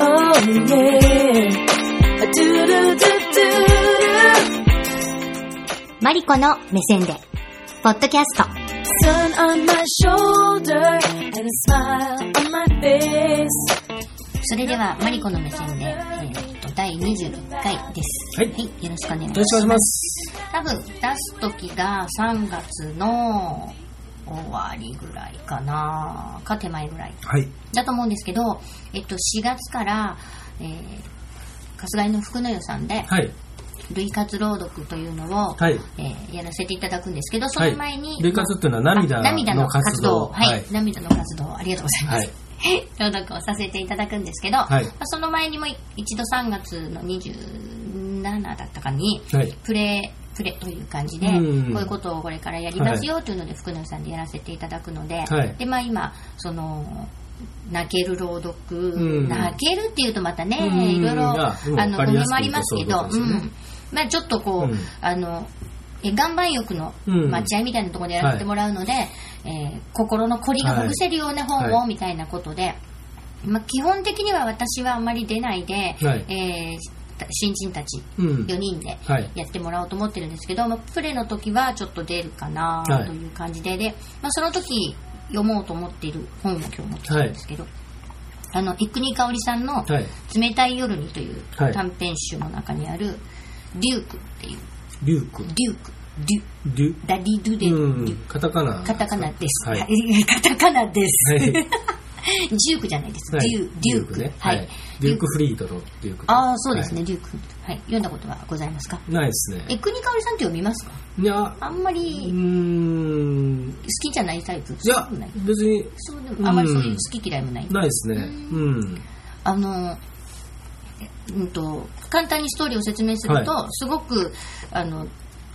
Oh yeah. Do do do do do. マリコの目線で、ポッドキャスト。Sun on my shoulder and a smile on my face. それでは、マリコの目線で、えーっと、第26回です。はいよろしくお願いします。よろしくお願いします。多分、出す時が3月の終わりぐらいかなか手前ぐらい。はい。だと思うんですけど、えっと、4月から、えー、春日井の福の湯さんで、はい。類活朗読というのを、はい。えーやらせていただくんですけど、その前に、類活っていうのは涙のの活動。はい、はい涙の活動、ありがとうございます。はい。朗読をさせていただくんですけど、はいまあ、その前にも一度3月の27だったかに、はい。プレプレという感じで、うん。こういうことをこれからやりますよというので、福野さんでやらせていただくので、はい。で、まあ今、その、泣ける朗読、ん。泣けるっていうとまたね、うん。いろいろ、ああの、うんわかりやすく語弊もありますけど、そうね。うん。まあちょっとこう、うん。あの、え岩盤浴のうん。待合みたいなところでやらせてもらうので、えー心の凝りがほぐせるような本を、はい。みたいなことで、まあ基本的には私はあんまり出ないで、はい。えー新人たちうん。4人ではい。やってもらおうと思ってるんですけど、まあ、プレの時はちょっと出るかなはいという感じで、で、まあ、その時読もうと思っている本を今日持ってきたんですけど、あの、生国香織さんのはい。「冷たい夜に」というはい短編集の中にある「デューク」っていうリュウク。デュークデュリュダリドゥデュ。カタカナ。カタカナです、はい。はいカタカナです、はい。ジュークじゃないです、はい。デューデュークね。ははい。い。デュークフリードのデューク。ああそうですね、はデューク。はい。読んだことはございますか？い。ないですね。え国香織さんって読みますか？いや、あんまうりーん。好きじゃないタイプいや別に。そうでもあんまりそういう好き嫌いもない、ないですね。うん。あのえうんと簡単にストーリーを説明すると、はすごくあの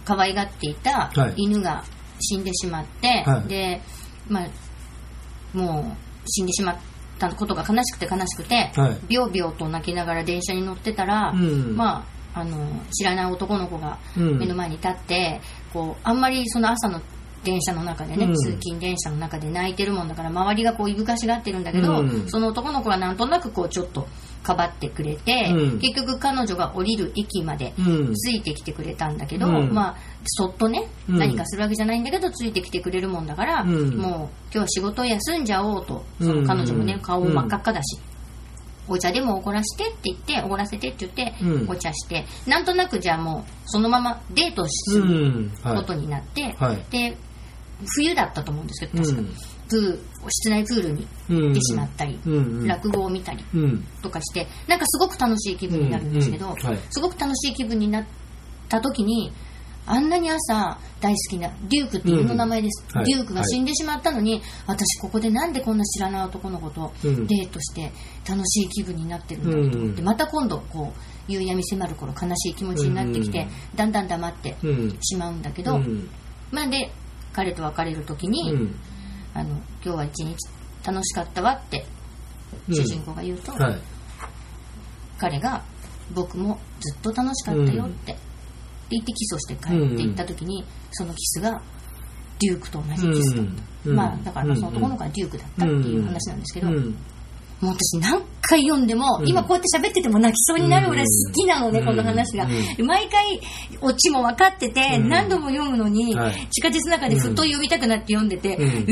可愛がっていたはい。犬が死んでしまって、はい。でまあもう死んでしまったことが悲しくて悲しくて、はい。ビョービョーと泣きながら電車に乗ってたら、うん。まああの知らない男の子がうん。目の前に立って、こうあんまりその朝の電車の中でね、うん。通勤電車の中で泣いてるもんだから周りがこういぶかしがってるんだけど、うん。その男の子がなんとなくこうちょっとかばってくれて、うん。結局彼女が降りる駅までうん。ついてきてくれたんだけど、うん。まあそっとね、うん。何かするわけじゃないんだけどついてきてくれるもんだから、うん。もう今日は仕事を休んじゃおうと。その彼女もね、うん。顔も真っ赤っかだし、お茶でもおごらしてって言っておごらせてって言って、うん。お茶してなんとなくじゃあもうそのままデートすうる。ことになって、はい。で冬だったと思うんですけど確か、うんプー室内プールに行ってしまったり、うん。うん。落語を見たりうん。とかしてなんかすごく楽しい気分になるんですけど、うん。うん。はい。すごく楽しい気分になった時にあんなに朝大好きなデュークっていうの名前です、うん。はい。デュークが死んでしまったのに、私ここでなんでこんな知らない男の子とうん。デートして楽しい気分になってるんだろうと思って、うん。また今度こう夕闇迫る頃悲しい気持ちになってきて、うん。だんだん黙ってうん。しまうんだけど、うん。まあで彼と別れる時に、うん。あの今日は一日楽しかったわってうん。主人公が言うと、はい。彼が僕もずっと楽しかったよって、って言ってキスをして帰っていった時に、そのキスがデュークと同じキスだった、うんまあだからまあその男の子はデュークだったっていう話なんですけど、うん。もう私何回読んでも、うん。今こうやって喋ってても泣きそうになるぐらい好きなのね、うんこの話が、うん毎回オチも分かってて、うん何度も読むのに、はい。地下鉄の中でふっと読みたくなって読んでて、ううん。っ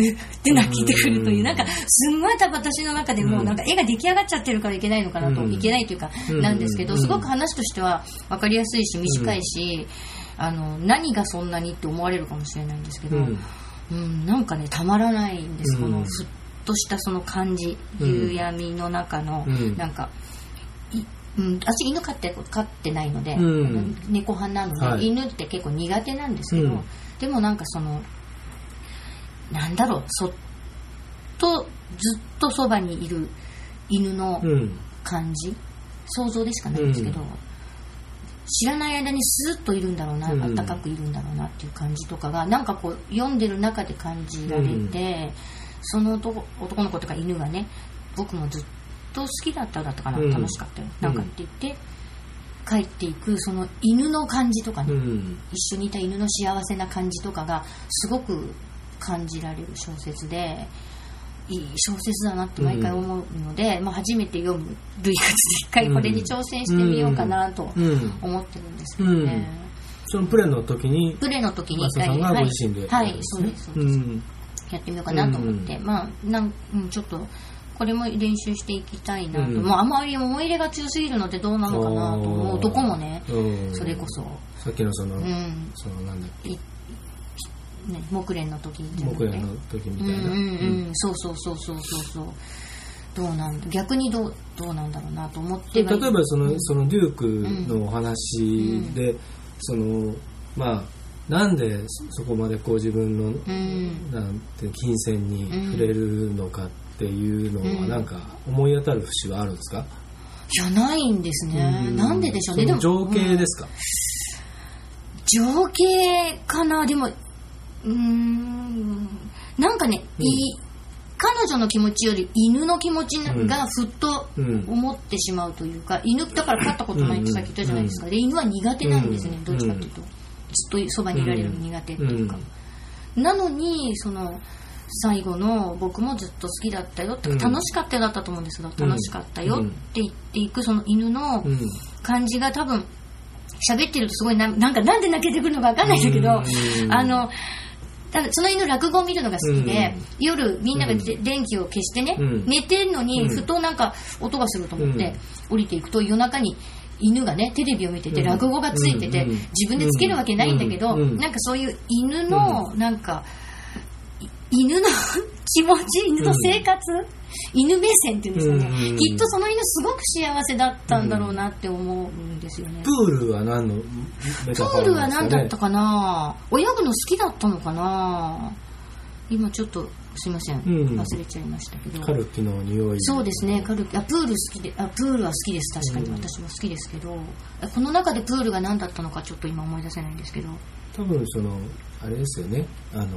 て泣いてくるという、うんなんかすんごい多分私の中でもうなんか絵が出来上がっちゃってるからいけないのかなと、うんいけないというか、うんなんですけど、うんすごく話としては分かりやすいし短いし、あの何がそんなにって思われるかもしれないんですけど、うん。うん、なんかねたまらないんです、うん。このふっとしたその感じ、うん夕闇の中の、うん。なんかい、うん、私犬飼って飼ってないので、猫派なので、はい。犬って結構苦手なんですけど、うん。でもなんかそのなんだろうそっとずっとそばにいる犬のうん。感じ、想像でしかないんですけど、うん。知らない間にスーッといるんだろうな、うん。あったかくいるんだろうなっていう感じとかがなんかこう読んでる中で感じられて、その男男の子とか犬がね僕もずっと好きだっただったかな、うん。楽しかったよ。なんかって言って帰っていくその犬の感じとかね、うん。一緒にいた犬の幸せな感じとかがすごく感じられる小説でいい小説だなって毎回思うので、まあ、初めて読む類活で一回これに挑戦してみようかなとうん。思ってるんですけどね、そのプレの時に、プレの時に一回マサさんがはいご自身で。はい、そうですそうです、ん。やってみようかなと思って、うまあなん、うん、ちょっとこれも練習していきたいなと、うん。もうあまり思い入れが強すぎるのでどうなのかなともう男もね。うん。それこそ、さっきのその、うん。そのなんだっけ、いね、木蓮の時じゃなくて僕らの時みたいな。うんうんうん、そうそうそうそうそうそう。どうなん逆にどうどうなんだろうなと思って。はい例えばその,、うん。そのデュークのお話で、そのまあなんでそこまでこう自分の、うん。なんて金銭に触れるのかっていうのはうん。なんか思い当たる節はあるんですか、いやないんですね、うん。なんででしょうね。でも情景ですか、情景かな？でもうーん。なんかね、うん。い彼女の気持ちより犬の気持ちうん。がふっとうん。思ってしまうというか、犬だから飼ったことないってさっき言ったじゃないですか、で犬は苦手なんですね、うんどっちかっていうと、ずっとそばにいられるの苦手っていうか、なのにその最後の僕もずっと好きだったよって、うん。楽しかったよだったと思うんですけど、うん。楽しかったよって言っていくその犬のうん。感じが多分喋ってるとすごいななんかなんで泣けてくるのか分かんないんだけど、うん。あの多分その犬落語を見るのが好きで、うん。夜みんながで電気を消してね、うん。寝てんのにうん。ふとなんか音がすると思って降りていくと夜中に犬がねテレビを見ててうん。落語がついてて、うん。自分でつけるわけないんだけど、うん。なんかそういう犬のなんか、い犬の 気持ち犬の生活、犬目線っていうんですかね、うん。きっとその犬すごく幸せだったんだろうなって思うんですよね、プールは何のメプールは何だったかな。泳ぐの好きだったのかな。今ちょっとすいません、うん。忘れちゃいましたけど。カルキの匂い。そうですね。カルあプール好きであプールは好きです。確かに、うん。私も好きですけど。この中でプールが何だったのかちょっと今思い出せないんですけど、多分そのあれですよね。あの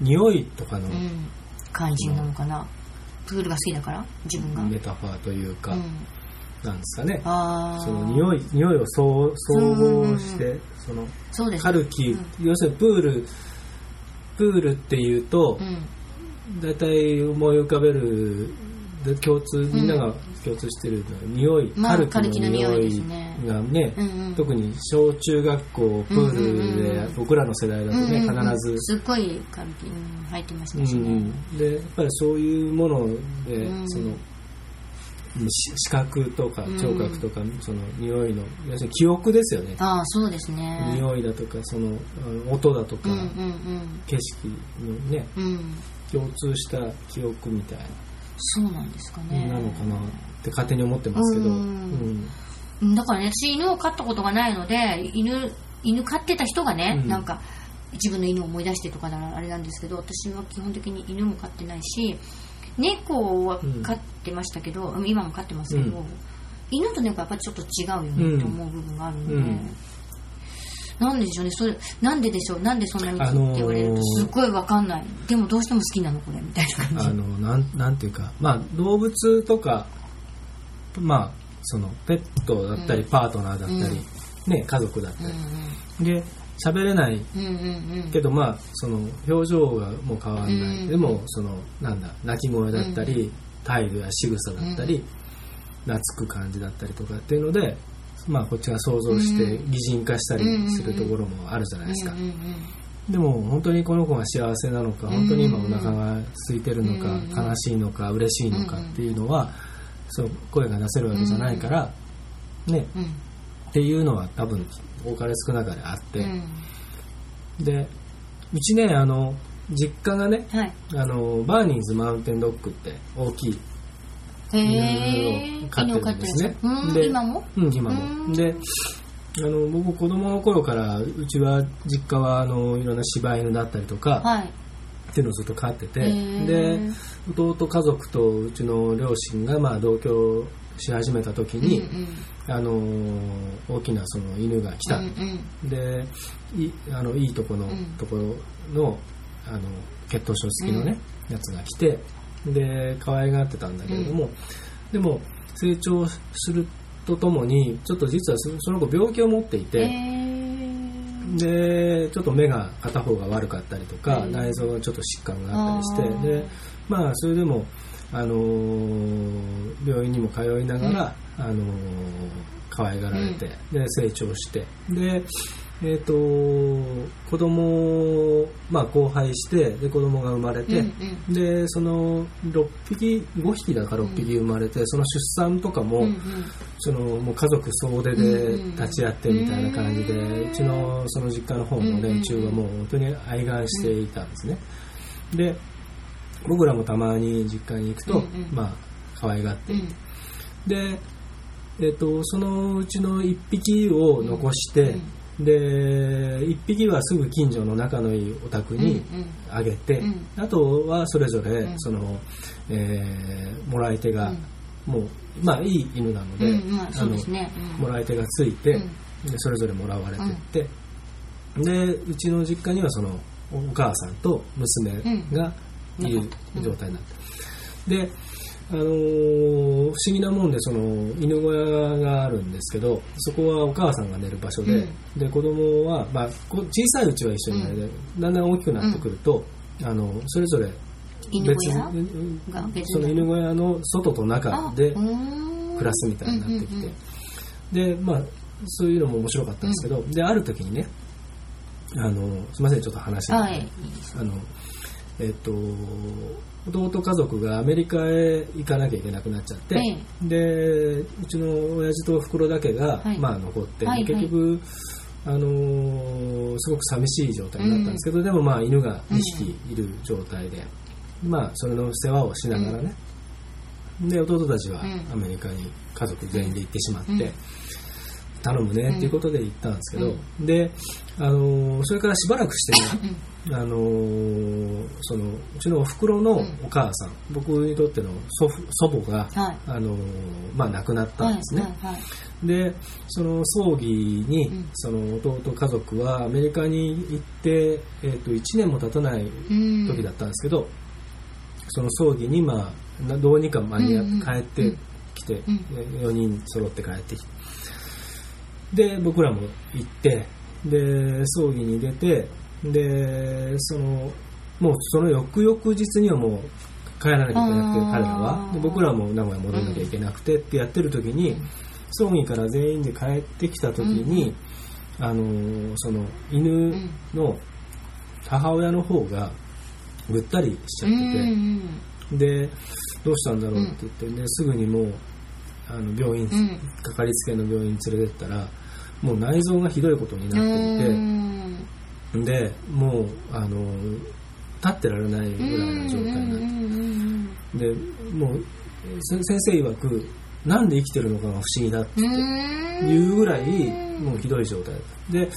匂いとかのうん、感じなのかな、プールが好きだから自分が、メタファーというか、うん、なんですかね。その匂い匂いを総総合して、そのカルキ、うん。要するにプールプールっていうとうん大体思い浮かべるで共通みんなが共通してるのは匂い、まあカルキの匂いがね、うんうん。特に小中学校プールうんうんうんでうん。僕らの世代だとね、うんうんうん。必ずすっごいカルキ、うん、入ってましうたしね、ん、でやっぱりそういうもので、うん。そのし視覚とかうん。聴覚とか、その匂いの要するに記憶ですよね、ああそうですね。匂いだとかその音だとか、うんうん景色のね。うんうん共通した記憶みたいそうなんですかな、ね。なのかなって勝手に思ってますけど、ううん。うん。だからね私犬を飼ったことがないので犬犬飼ってた人がね、うん。なんか自分の犬を思い出してとかならあれなんですけど私は基本的に犬も飼ってないし猫は飼ってましたけど、今も飼ってますけど、うん。犬と猫はやっぱりちょっと違うよねって思う部分があるので、うんなんででしょうね。それなんででしょう？なんでそんなにあのーって言われるとすっごいわかんない。でもどうしても好きなのこれみたいな感じ。あのなんなんていうか、まあ、動物とか、まあ、そのペットだったり、うん。パートナーだったり、ね、家族だったり、で喋れないうんうんうん。うんけどまあその表情がもう変わらない、うんでもそのなんだ鳴き声だったり、態度や仕草だったり、懐く感じだったりとかっていうので、まあ、こっちが想像してうん。擬人化したりするところもあるじゃないですか、でも本当にこの子が幸せなのか本当に今おうん腹が空いてるのか、うん悲しいのか嬉しいのかっていうのは、そう声が出せるわけじゃないから、ね。うん。っていうのは多分多かれ少なかれあって、うん。でうちねあの実家がねはい。あのバーニーズマウンテンドッグって大きいへ犬えを飼ってるんですね。うんで今も？うん今うもん。であの僕子供の頃からうちは実家はあのいろんな柴犬だったりとか、はい。っていうのをずっと飼っててで弟家族とうちの両親がまあ同居し始めた時に、うんあの大きなその犬が来た、うんうん。でいあのいいとこの、うん。ところのあの血統書付きのね、やつが来てで可愛がってたんだけれども、でも成長するとともにちょっと実はそその子病気を持っていて、へでちょっと目が片方が悪かったりとか、うん。内臓がちょっと疾患があったりしてでまあそれでも、あのー病院にも通いながら、あのー可愛がられて、で成長してでえっ、と子供をまあ交配してで子供が生まれて、うんでその6匹5匹だか6匹生まれて、その出産とかも、うんうん。そのもう家族総出で立ち会ってみたいな感じで、ううんちのその実家の方の連中はもう本当に愛願していたんですね。で僕らもたまに実家に行くと、うんうん。まあ可愛がって。いて、うん。で、えっとそのうちの1匹を残して、で1匹はすぐ近所の仲のいいお宅にあげて、うん。あとはそれぞれうん。その、えーもらい手が、うん。もうまあいい犬なので、うんまあそうですね。うん。もらい手がついて、うん。でそれぞれもらわれてって、でうちの実家にはそのお母さんと娘がいるうん状態になって、であのー不思議なもんでその犬小屋があるんですけどそこはお母さんが寝る場所で,、うん。で子供は、まあ、こ小さいうちは一緒に寝る、だんだん大きくなってくると、あのそれぞれ別その犬小屋の外と中で暮らすみたいになってきて、うんうんでまあそういうのも面白かったんですけど、である時にねあのすいませんちょっと話が、はいあのえっ、と弟家族がアメリカへ行かなきゃいけなくなっちゃって、えでうちの親父とおふくろだけが、はい。まあ、残って、はいはい。結局あのーすごく寂しい状態になったんですけど、でもまあ犬が2匹いる状態で、まあそれの世話をしながらね、で弟たちはうんアメリカに家族全員で行ってしまって、うん。頼むねっていうことで行ったんですけど、で、あのーそれからしばらくしてね、あのーそのうちのおふくろのお母さん、僕にとっての祖父祖母が、はい。あのーまあ、亡くなったんですね、はいはいはい。でその葬儀に、うん。その弟家族はアメリカに行って、えー、と1年も経たないうん。時だったんですけど、その葬儀に、まあ、などうにか間に合ってうんうん。帰ってきて、うん。4人揃って帰ってきて。で僕らも行ってで葬儀に出てでそのもうその翌々日にはもう帰らなきゃいけなくて彼らは。で僕らも名古屋戻らなきゃいけなくてってやってる時に、葬儀から全員で帰ってきた時に、あのーその犬の母親の方がぐったりしちゃうってて、んでどうしたんだろうって言って、ですぐにもうあの病院、うん。かかりつけの病院に連れてったらもう内臓がひどいことになっていて、うんでもうあの立ってられないぐらいな状態になって、うんでもうせ先生曰くなんで生きてるのかが不思議だってうん。いうぐらいもうひどい状態。で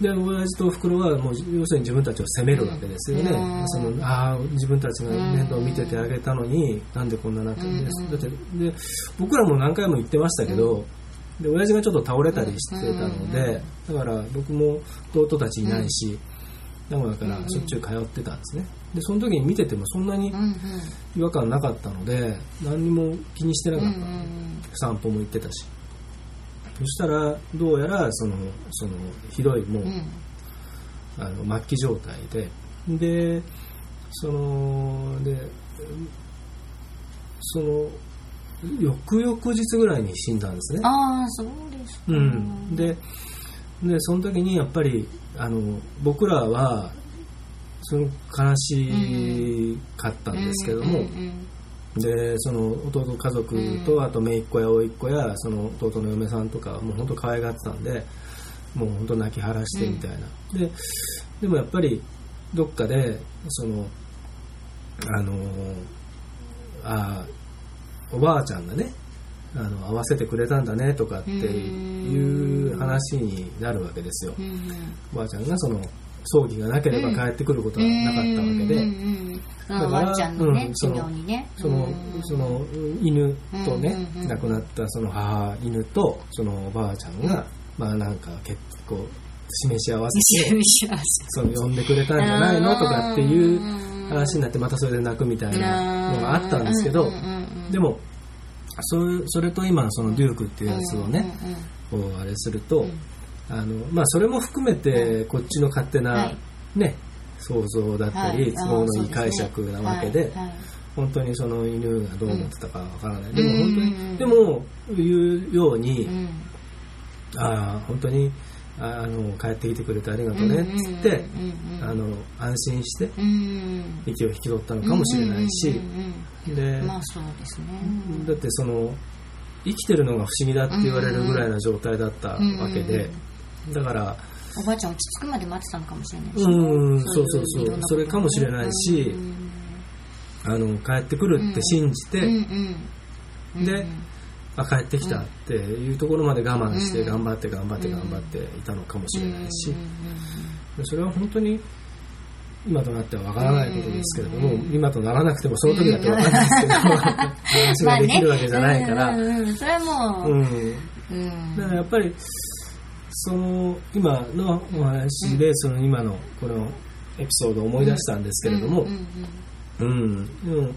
で親父とおふくろはもう要するに自分たちを責めるわけですよね、うんそのああ自分たちが面倒を見ててあげたのになんでこんななってるんです、うん。だってで僕らも何回も言ってましたけど、で親父がちょっと倒れたりしてたので、だから僕も弟たちいないし、名古屋からしょっちゅう通ってたんですね。でその時に見ててもそんなに違和感なかったので何にも気にしてなかった、ん。散歩も行ってたし。そしたらどうやらそのそのひどいもう、うん。あの末期状態で。でそのでその翌々日ぐらいに死んだんですね。ああそうですか。うん、ででその時にやっぱりあの僕らはその悲しかったんですけども、うんうんでその弟家族と、うん。あと姪っ子や甥っ子やその弟の嫁さんとかはもう本当可愛がってたんでもう本当泣き晴らしてみたいな、ででもやっぱりどっかでそのあのあおばあちゃんがねあの合わせてくれたんだねとかっていう話になるわけですよ、おばあちゃんがその葬儀がなければ帰ってくることはなかったわけで、だからワンちゃんのねうんそのうんその犬とね、亡くなったその母犬とそのおばあちゃんが、まあなんか結構示し合わせてその呼んでくれたんじゃないのとかっていう話になってまたそれで泣くみたいなのがあったんですけど、でもそれそれと今のそのデュークっていうやつをね、こうあれすると、うん。あのまあ、それも含めてこっちの勝手な、はい。ね想像だったり、はい。都合のいい解釈なわけで、本当にその犬がどう思ってたかわからない、でも本当に、うんでも言うように、うん。ああ本当にああの帰ってきてくれてありがとうねっつって、あの安心してうん息を引き取ったのかもしれないし、で、うんまあそうですね。だってその生きてるのが不思議だって言われるぐらいな状態だったわけで、だからおばあちゃん落ち着くまで待ってたのかもしれないし。うんそうそうそう。それかもしれないしうんあの帰ってくるって信じて、であ帰ってきたっていうところまで我慢してうん。頑張って頑張って頑張っていたのかもしれないしうんそれは本当に今となってはわからないことですけれどもうん今とならなくてもその時だってわかんないですけど 話ができるわけじゃないから。それはもう、うん。うん。だからやっぱりその今のお話でその今のこのエピソードを思い出したんですけれどもうんでも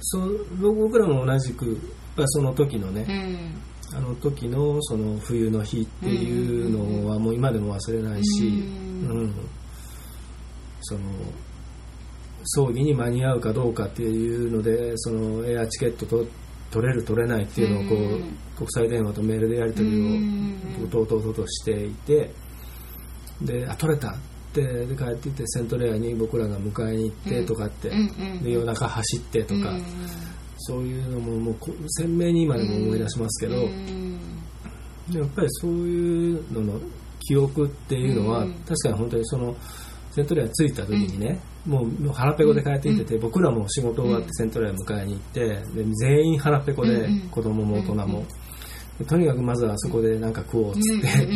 そう僕らも同じくやっぱりその時のねうん。あの時のその冬の日っていうのはもう今でも忘れないし、うん。うん。その葬儀に間に合うかどうかっていうのでそのエアチケットと取れる取れないっていうのをこう、うん。国際電話とメールでやり取うんりをとうとうとうとしていてであ取れたってで帰ってきてセントレアに僕らが迎えに行ってとかって、で夜中走ってとか、うんそういうのももうこ鮮明に今でも思い出しますけど、うん。やっぱりそういうのの記憶っていうのは、うん。確かに本当にそのセントレア着いた時にね、もう腹ペコで帰ってきてて、僕らも仕事終わってセントレア迎えに行ってで全員腹ペコで、うん子供も大人も、とにかくまずはそこでなんか食おうっつって、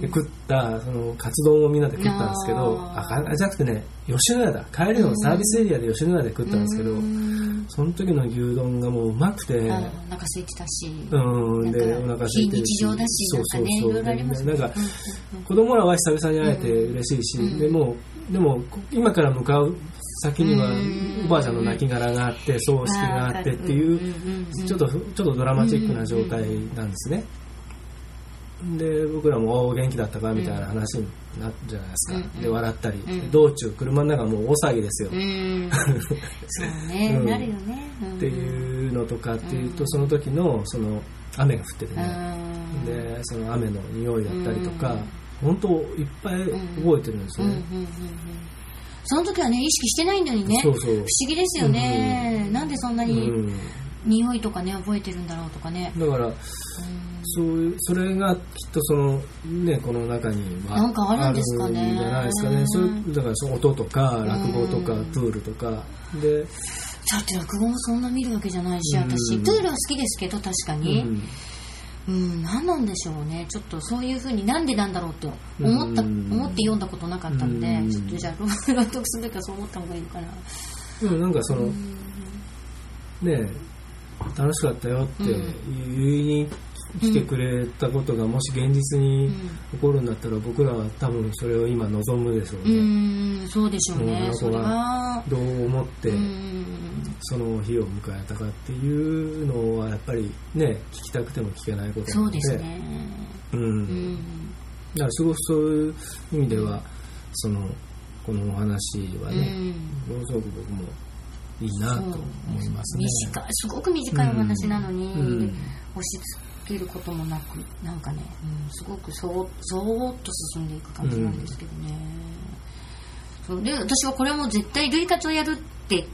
で食ったそのカツ丼をみんなで食ったんですけどあじゃなくてね吉野家だ。帰りのサービスエリアで吉野家で食ったんですけど、うんその時の牛丼がもううまくて、あお腹空いてたし、うん、で、お腹空いて日常だしなんかねいろいろありますね。なんかうんうんうん。子供らは久々に会えて嬉しいし、うん。でもでも今から向かう先にはうん。おばあちゃんの亡骸があって葬式があってっていううんうんうんちょっとちょっとドラマチックな状態なんですね。で僕らもおー元気だったかみたいな話になるじゃないですか、うんで笑ったり、うん。道中車の中もう大騒ぎですよ、うん。そうね、うん。なるよね、うん。っていうのとかっていうとその時のその雨が降っててね、うん。でその雨の匂いだったりとか、うん。本当いっぱい覚えてるんですよね、その時はね意識してないのにね。不思議ですよね、なんでそんなにうん匂いとかね覚えてるんだろうとかね、だからうん。そういうそれがきっとそのねこの中にはなんかあるんですかね。じゃないですかね。それだからその音とか落語とかうんプールとか。で、だって落語もそんな見るわけじゃないしうん。私プールは好きですけど確かに。うん。うん、何なんでしょうね。ちょっとそういうふうになんでなんだろうって思った、うん。思って読んだことなかったんで、うん。ちょっとじゃあ朗朗読する時はそう思った方がいいのかな。でもなんかその、うん。ね楽しかったよってうん。言いに来てくれたことがもし現実にうん。起こるんだったら僕らは多分それを今望むでしょううね、んそうでしょうね、うんそどう思ってうん。その日を迎えたかっていうのはやっぱりね聞きたくても聞けないことなそうのでですね。うん。うん。だからすごくそういう意味ではそのこのお話はね、ものすごく僕もいいなと思いますね。短いすごく短いお話なのに、うん。押し付けることもなくなんかね、うん、すごくそーそーっと進んでいく感じなんですけどね、そうで私はこれも絶対類活をやるって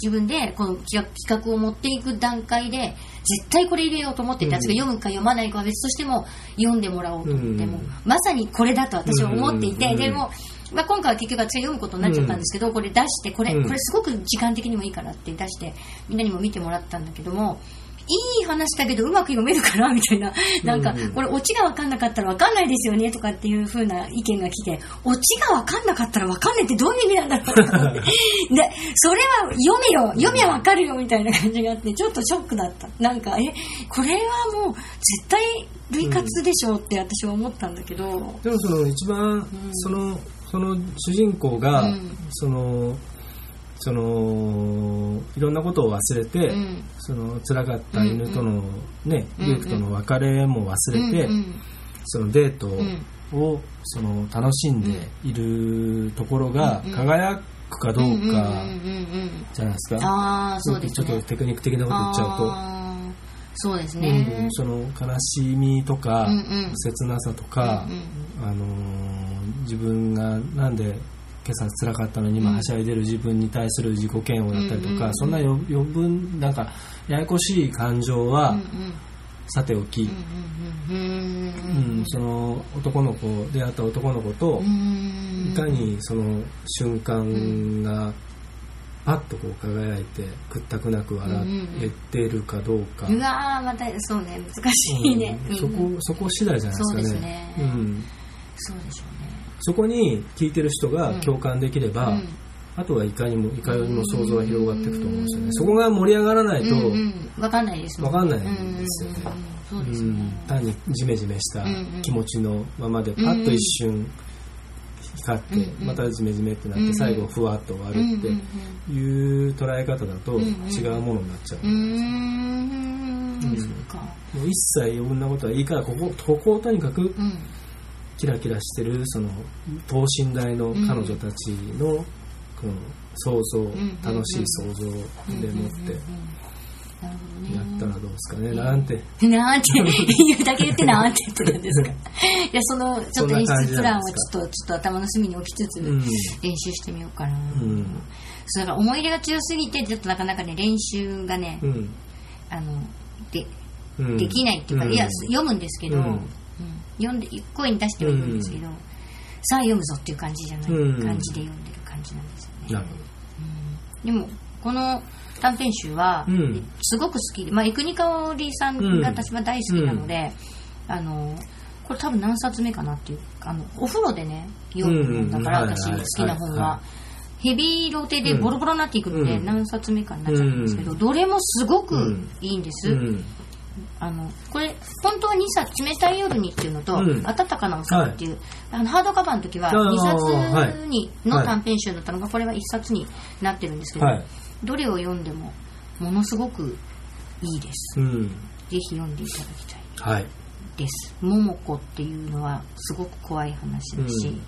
自分でこの企画企画を持っていく段階で絶対これ入れようと思ってて、うん。私が読むか読まないかは別としても読んでもらおうと思って、うん。もうまさにこれだと私は思っていて、うん。でも、まあ、今回は結局私が読むことになっちゃったんですけど、これ出してこれうん。これすごく時間的にもいいからって出してみんなにも見てもらったんだけどもいい話だけどうまく読めるかなみたいななんかこれオチが分かんなかったら分かんないですよねとかっていう風な意見が来てオチが分かんなかったら分かんないってどういう意味なんだろうと思って。でそれは読めよ読めば分かるよみたいな感じがあってちょっとショックだった。なんかえこれはもう絶対類活でしょうって私は思ったんだけど、でもその一番、そのその主人公が、うん。そのそのいろんなことを忘れて、うん。その辛かった犬との、ねうんリュウクとの別れも忘れて、うんうんそのデートんをその楽しんでいるところがうんうん輝クかどうかうんうんうんうんじゃないですか。ああそうですちょっねとテクニック的なこと言っちゃうと。そうですうんね、その悲しみとか、うんうん。切なさとか、あのー自分がなんで今朝辛かったのに今はしゃいでる自分に対する自己嫌悪だったりとか、そんな余余分なんかややこしい感情はさておき、うんその男の子出会った男の子と、うんいかにその瞬間がパッとこう輝いて屈託なく笑えてるかどうか、うわーまたそうね難しいね、うんそこうんそこ次第じゃないですかね。そうん、そうでしょうねそこに聞いてる人が共感できれば、うん。あとはいかにもいかようにも想像が広がっていくと思うんですよね。そこが盛り上がらないと、うんうん、分かんないですもわかんないんですよね。単にジメジメしたうんうん。気持ちのままでパッと一瞬光って、うんうん。またジメジメってなって、うんうん。最後ふわっと終わるっていう捉え方だとうんうん違うものになっちゃう、うーん。うん。そっか。もう一切余分なことはいいからここここをとにかくうんキラキラしてるその等身大の彼女たちのこの想像、ん楽しい想像でもってやったらどうですかね、なんて。なんて 言うだけ言ってなんて言ってるんですか。いやそのちょっと演出プランをちょっとちょっと頭の隅に置きつつうん。練習してみようかな、うん。そうだから思い入れが強すぎてちょっとなかなかね練習がね、うん。あのでうん。できないっていうか、うん。いや読むんですけど、うん。うん読んで声に出しては読むんですけど、さあ読むぞっていう感じじゃない、うん。感じで読んでる感じなんですよね。なるほでもこの短編集はうん。すごく好きで、まあ、生国香織さんが私は大好きなので、あのこれ多分何冊目かなっていうあのお風呂でね読むもんだから、私好きな本は、ヘビーロテでボロボロになっていくので、うん。何冊目かになっちゃうんですけど、どれもすごくいいんです、うんあのこれ本当は2冊「冷たい夜に」っていうのと「うん。暖かなお皿」っていう、あのハードカバーの時はあー2冊にのはい。短編集だったのがこれは1冊になってるんですけど、はい。どれを読んでもものすごくいいです。うん。ぜひ読んでいただきたい。はい。です。桃子っていうのはすごく怖い話だし、うん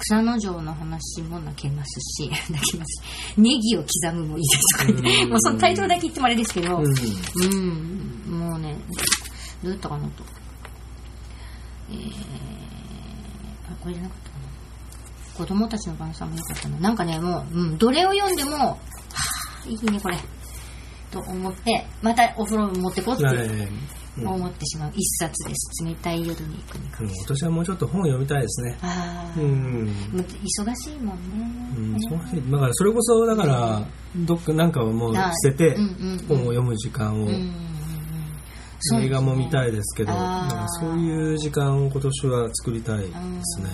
草の城の話も泣けますし 泣けます。ネギを刻むもいいですとかね、うん。もうそのタイトルだけ言ってもあれですけど、うん。うん、もうね、どうやったかなと。えー、あ、これじゃなかったかな。子供たちの晩餐もよかったな。なんかね、もう、うん、どれを読んでも、はぁ、いいね、これ。と思って、またお風呂に持ってこうって思ってしまう。一冊です。冷たい夜に行くにかうん今年はもうちょっと本読みたいですね。ああ、うん。忙しいもんうんね。そうしだからそれこそだからどっかなんかをもう捨てて本を読む時間を。映画も見たいですけどあーなんかそういう時間を今年は作りたいですね。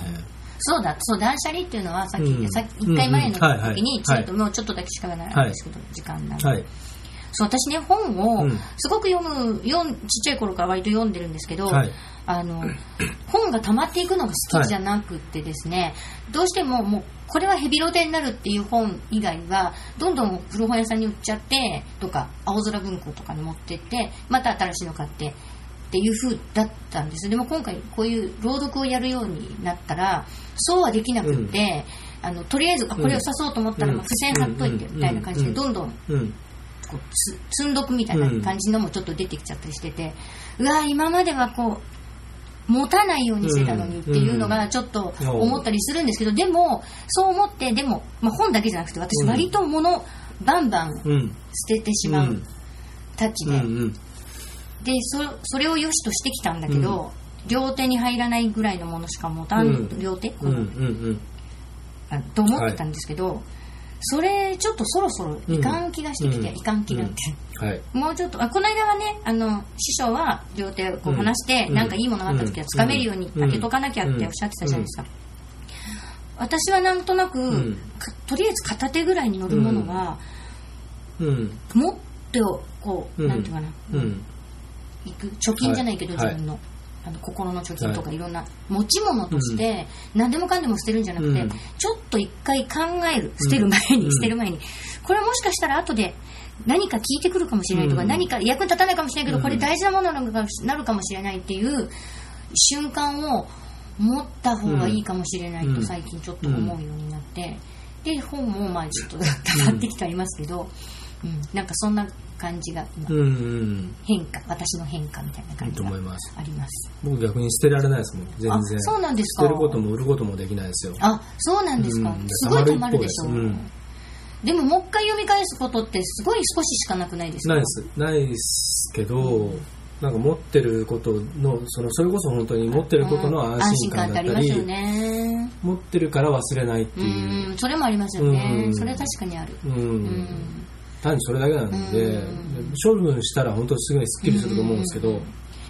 そうだ、そう、断捨離っていうのは、さっき、うん。さっき一回前の時に、ちょっともうちょっとだけしかないんですけど、時間なんで。はいそう、私ね、本をうん、すごく読む、読ん、ちっちゃい頃から割と読んでるんですけど、はい。あの、本が溜まっていくのが好きじゃなくってですね、どうしてももう、これはヘビロテになるっていう本以外は、どんどん古本屋さんに売っちゃって、とか、青空文庫とかに持ってって、また新しいの買って、っていう風だったんです。でも今回こういう朗読をやるようになったらそうはできなくって、あのとりあえずあこれを刺そうと思ったら、うん。まあ付箋貼っといてみたいな感じでうん。どんどんうんこうつ積んどくみたいな感じのもちょっと出てきちゃったりしてて、うわ今まではこう持たないようにしてたのにっていうのがちょっと思ったりするんですけど、でもそう思ってでも、まあ、本だけじゃなくて私うん割と物バンバンうん。捨ててしまうたちで、うんうん。でそそれを良しとしてきたんだけど、両手に入らないぐらいのものしか持たん、うん。両手、うんうんうん。あと思ってたんですけど、それちょっとそろそろいかん気がしてきて、うん。いかん気がはい。もうちょっとあこの間はねあの師匠は両手をこう離して、うん。なんかいいものがあった時はつかめるように開けとかなきゃっておっしゃってたじゃないですか、私はなんとなく、ん。かとりあえず片手ぐらいに乗るものが、うん。持ってこう、うん。なんていうかな、うん。いく貯金じゃないけど、はい。自分の。あの心の貯金とかはい。ろんな持ち物として何でもかんでも捨てるんじゃなくて、うん。ちょっと一回考える捨てる前に、うん。捨てる前に。これはもしかしたら後で何か聞いてくるかもしれないとか、うん。何か役に立たないかもしれないけど、うん。これ大事なものなのかなるかもしれないっていう瞬間を持った方がいいかもしれないとうん。最近ちょっと思うようになって、で、本もまあちょっと 溜まってきてありますけど、うん、なんかそんな感じが今、うんうん。変化、私の変化みたいない感じが思います。あります。僕逆に捨てられないですもん、全あ然。、そうなんですか。捨てることも売ることもできないですよ。あ、そうなんですか。うんすごい溜まるでしょ。溜まる一方でももう一回読み返すことってすごい少ししかなくないですか？ないです。ないですけど、なんか持ってることの、その、それこそ本当に持ってることの安心感だったり、安心感ってありますよね。持ってるから忘れないってういう。ん、それもありますよね。うんそれは確かにある。うん。うん。単にそれだけなんで、うん。処分したら本当にすぐにスッキリすると思うんですけど、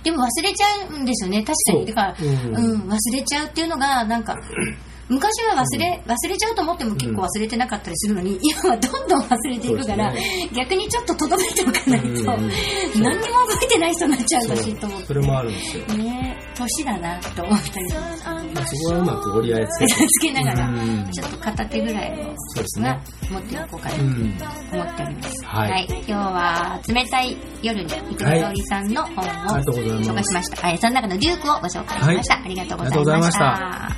でも忘れちゃうんですよね、確かに。だから、うん。うん、忘れちゃうっていうのが、なんか、昔は忘れ、忘れちゃうと思っても結構忘れてなかったりするのに、今はどんどん忘れていくから、そうで逆にちょっととどめておかないと、うん。う。ん何にも覚えてない人になっちゃうそうだしと思って。それもあるんですよ。ね年だなと思ったりそこはうまく折り合いつけて。つけながらうん、ちょっと片手ぐらいのそうですねが持っておこうかなとうん。思っております。はい今日は冷たい夜に伊藤香織さんの本を紹介しました。はい、その中のデュークをご紹介しました。はいありがとうごありがとうございまし。した.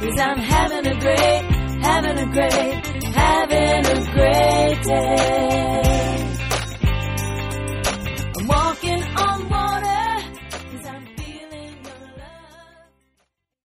Cause I'm having a great, having a great heaven is greatest.